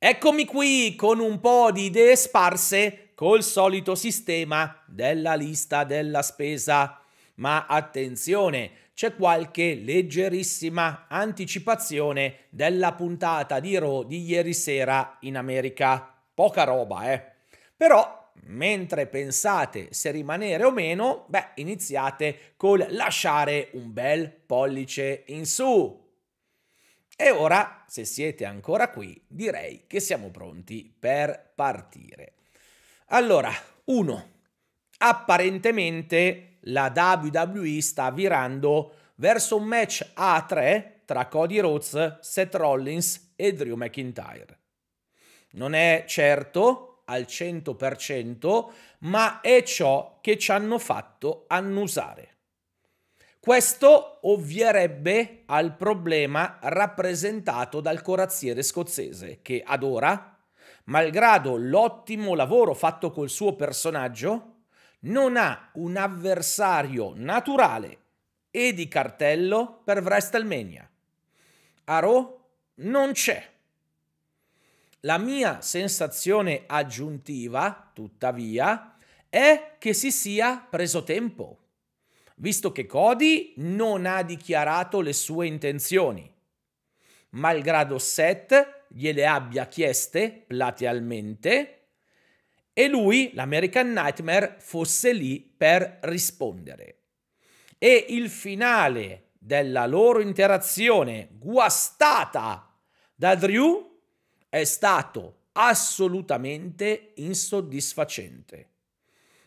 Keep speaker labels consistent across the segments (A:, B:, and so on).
A: Eccomi qui con un po' di idee sparse col solito sistema della lista della spesa. Ma attenzione, c'è qualche leggerissima anticipazione della puntata di Raw di ieri sera in America. Poca roba, eh. Però, mentre pensate se rimanere o meno, beh, iniziate col lasciare un bel pollice in su. E ora, se siete ancora qui, direi che siamo pronti per partire. Allora, 1. Apparentemente la WWE sta virando verso un match A3 tra Cody Rhodes, Seth Rollins e Drew McIntyre. Non è certo al 100%, ma è ciò che ci hanno fatto annusare. Questo ovvierebbe al problema rappresentato dal corazziere scozzese, che ad ora, malgrado l'ottimo lavoro fatto col suo personaggio, non ha un avversario naturale e di cartello per WrestleMania. A Raw non c'è. La mia sensazione aggiuntiva, tuttavia, è che si sia preso tempo visto che Cody non ha dichiarato le sue intenzioni, malgrado Seth gliele abbia chieste platealmente e lui, l'American Nightmare, fosse lì per rispondere. E il finale della loro interazione guastata da Drew è stato assolutamente insoddisfacente.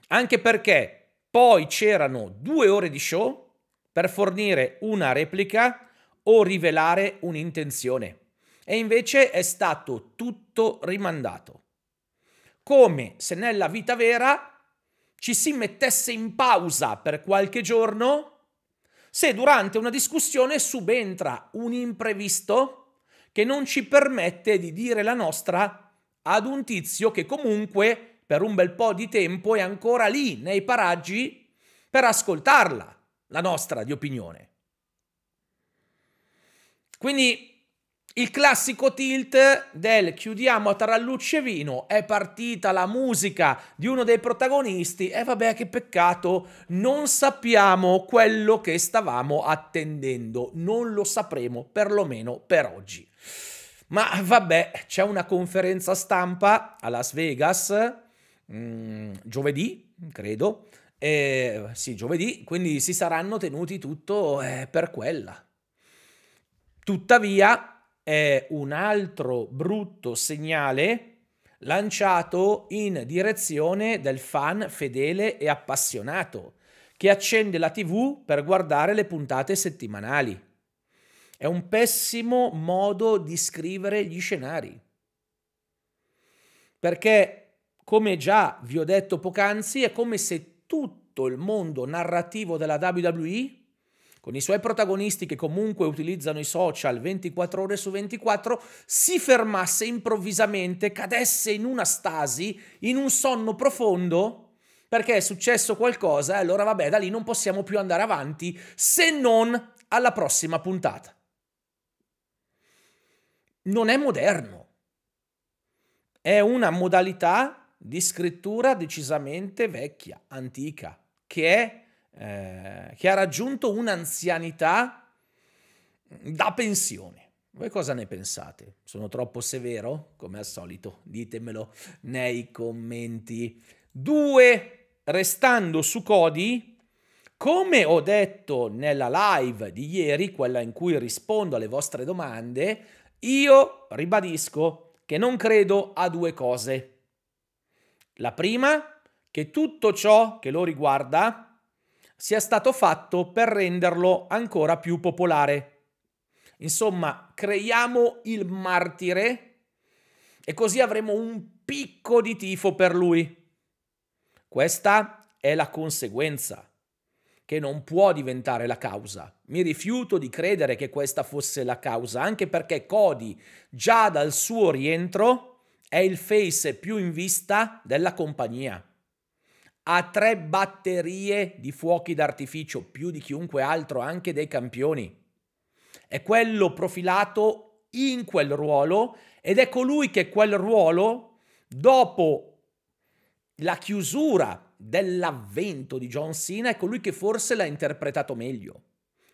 A: Anche perché poi c'erano due ore di show per fornire una replica o rivelare un'intenzione. E invece è stato tutto rimandato. Come se nella vita vera ci si mettesse in pausa per qualche giorno se durante una discussione subentra un imprevisto che non ci permette di dire la nostra ad un tizio che comunque per un bel po' di tempo è ancora lì nei paraggi per ascoltarla, la nostra di opinione. Quindi il classico tilt del chiudiamo a tarallucce vino, è partita la musica di uno dei protagonisti e vabbè che peccato, non sappiamo quello che stavamo attendendo, non lo sapremo perlomeno per oggi. Ma vabbè, c'è una conferenza stampa a Las Vegas Mm, giovedì, credo. Eh, sì, giovedì, quindi si saranno tenuti tutto eh, per quella. Tuttavia, è un altro brutto segnale lanciato in direzione del fan fedele e appassionato che accende la TV per guardare le puntate settimanali. È un pessimo modo di scrivere gli scenari. Perché come già vi ho detto poc'anzi, è come se tutto il mondo narrativo della WWE, con i suoi protagonisti che comunque utilizzano i social 24 ore su 24, si fermasse improvvisamente, cadesse in una stasi, in un sonno profondo, perché è successo qualcosa e allora vabbè, da lì non possiamo più andare avanti se non alla prossima puntata. Non è moderno. È una modalità di scrittura decisamente vecchia, antica, che, è, eh, che ha raggiunto un'anzianità da pensione. Voi cosa ne pensate? Sono troppo severo? Come al solito, ditemelo nei commenti. Due, restando su Cody, come ho detto nella live di ieri, quella in cui rispondo alle vostre domande, io ribadisco che non credo a due cose. La prima, che tutto ciò che lo riguarda sia stato fatto per renderlo ancora più popolare. Insomma, creiamo il martire e così avremo un picco di tifo per lui. Questa è la conseguenza, che non può diventare la causa. Mi rifiuto di credere che questa fosse la causa, anche perché Cody, già dal suo rientro, è il face più in vista della compagnia. Ha tre batterie di fuochi d'artificio, più di chiunque altro, anche dei campioni. È quello profilato in quel ruolo ed è colui che quel ruolo, dopo la chiusura dell'avvento di John Cena, è colui che forse l'ha interpretato meglio,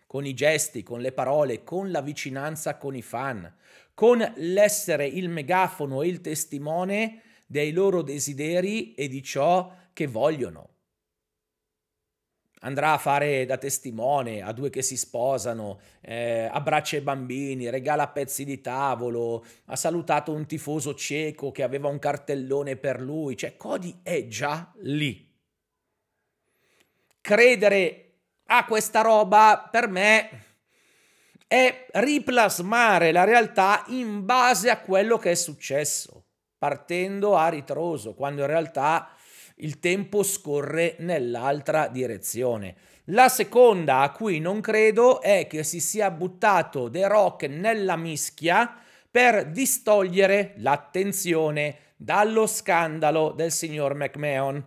A: con i gesti, con le parole, con la vicinanza con i fan, con l'essere il megafono e il testimone dei loro desideri e di ciò che vogliono andrà a fare da testimone a due che si sposano, eh, abbraccia i bambini, regala pezzi di tavolo, ha salutato un tifoso cieco che aveva un cartellone per lui, cioè Cody è già lì. Credere a questa roba per me è riplasmare la realtà in base a quello che è successo, partendo a ritroso, quando in realtà il tempo scorre nell'altra direzione. La seconda a cui non credo è che si sia buttato The Rock nella mischia per distogliere l'attenzione dallo scandalo del signor McMahon.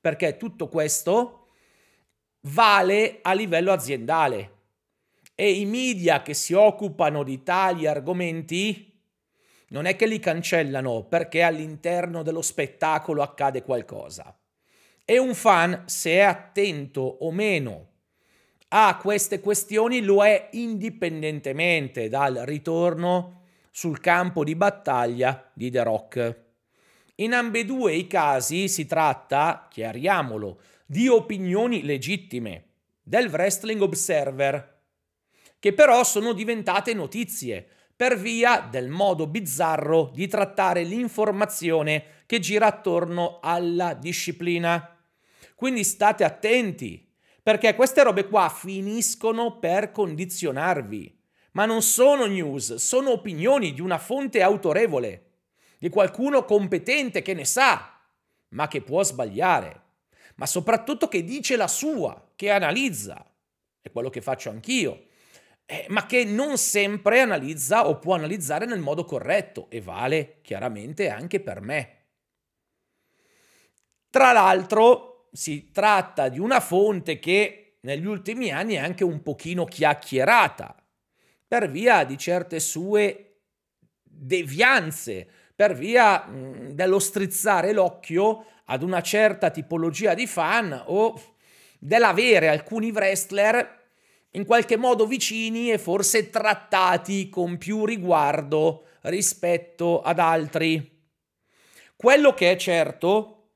A: Perché tutto questo vale a livello aziendale e i media che si occupano di tali argomenti non è che li cancellano perché all'interno dello spettacolo accade qualcosa. E un fan, se è attento o meno a queste questioni, lo è indipendentemente dal ritorno sul campo di battaglia di The Rock. In ambedue i casi si tratta, chiariamolo, di opinioni legittime del Wrestling Observer, che però sono diventate notizie per via del modo bizzarro di trattare l'informazione che gira attorno alla disciplina. Quindi state attenti, perché queste robe qua finiscono per condizionarvi. Ma non sono news, sono opinioni di una fonte autorevole, di qualcuno competente che ne sa, ma che può sbagliare, ma soprattutto che dice la sua, che analizza. È quello che faccio anch'io eh, ma che non sempre analizza o può analizzare nel modo corretto e vale chiaramente anche per me. Tra l'altro si tratta di una fonte che negli ultimi anni è anche un pochino chiacchierata per via di certe sue devianze, per via mh, dello strizzare l'occhio ad una certa tipologia di fan o dell'avere alcuni wrestler in qualche modo vicini e forse trattati con più riguardo rispetto ad altri. Quello che è certo,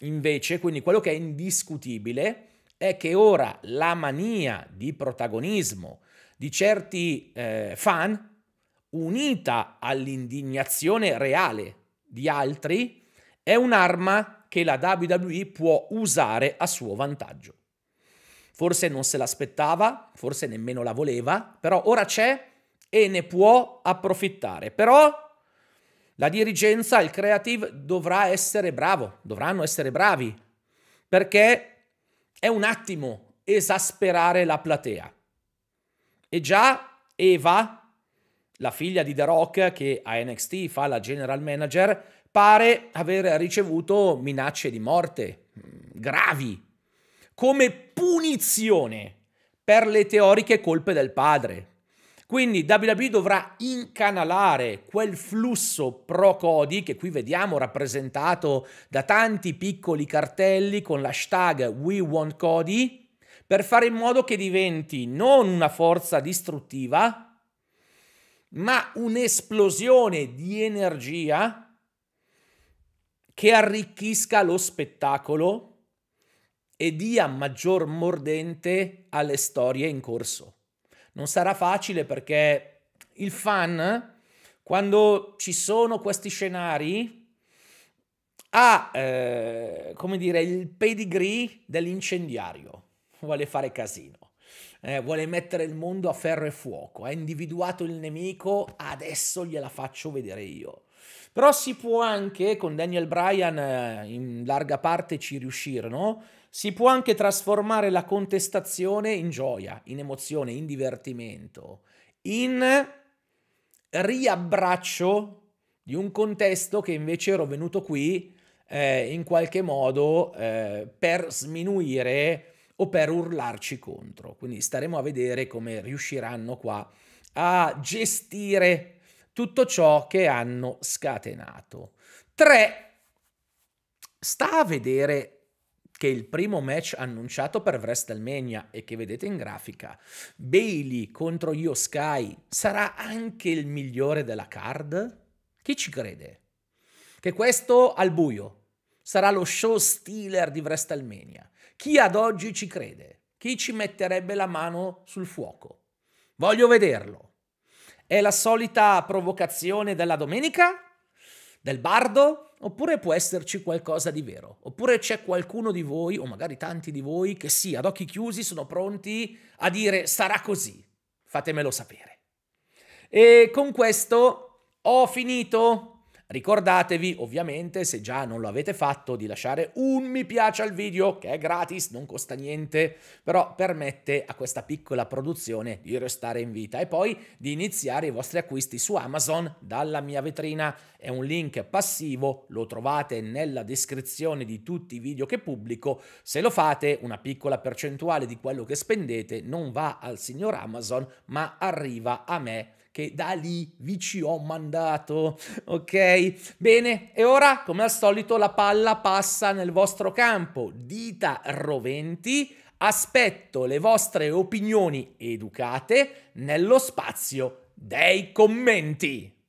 A: invece, quindi quello che è indiscutibile, è che ora la mania di protagonismo di certi eh, fan, unita all'indignazione reale di altri, è un'arma che la WWE può usare a suo vantaggio. Forse non se l'aspettava, forse nemmeno la voleva, però ora c'è e ne può approfittare. Però la dirigenza, il creative dovrà essere bravo, dovranno essere bravi, perché è un attimo esasperare la platea. E già Eva, la figlia di The Rock che a NXT fa la general manager, pare aver ricevuto minacce di morte gravi come punizione per le teoriche colpe del padre. Quindi WWE dovrà incanalare quel flusso pro Cody che qui vediamo rappresentato da tanti piccoli cartelli con l'hashtag We Want Cody per fare in modo che diventi non una forza distruttiva, ma un'esplosione di energia che arricchisca lo spettacolo e dia maggior mordente alle storie in corso. Non sarà facile perché il fan, quando ci sono questi scenari, ha, eh, come dire, il pedigree dell'incendiario, vuole fare casino. Eh, vuole mettere il mondo a ferro e fuoco, ha individuato il nemico, adesso gliela faccio vedere io. Però si può anche, con Daniel Bryan eh, in larga parte ci riuscirono, si può anche trasformare la contestazione in gioia, in emozione, in divertimento, in riabbraccio di un contesto che invece ero venuto qui eh, in qualche modo eh, per sminuire o per urlarci contro. Quindi staremo a vedere come riusciranno qua a gestire tutto ciò che hanno scatenato. 3. Sta a vedere che il primo match annunciato per WrestleMania e che vedete in grafica, Bailey contro Io Sky, sarà anche il migliore della card? Chi ci crede? Che questo al buio sarà lo show stealer di WrestleMania. Chi ad oggi ci crede? Chi ci metterebbe la mano sul fuoco? Voglio vederlo. È la solita provocazione della domenica? Del bardo? Oppure può esserci qualcosa di vero? Oppure c'è qualcuno di voi, o magari tanti di voi, che sì, ad occhi chiusi sono pronti a dire sarà così? Fatemelo sapere. E con questo ho finito. Ricordatevi ovviamente, se già non lo avete fatto, di lasciare un mi piace al video, che è gratis, non costa niente, però permette a questa piccola produzione di restare in vita e poi di iniziare i vostri acquisti su Amazon dalla mia vetrina. È un link passivo, lo trovate nella descrizione di tutti i video che pubblico. Se lo fate, una piccola percentuale di quello che spendete non va al signor Amazon, ma arriva a me che da lì vi ci ho mandato, ok? Bene, e ora come al solito la palla passa nel vostro campo, dita roventi, aspetto le vostre opinioni educate nello spazio dei commenti.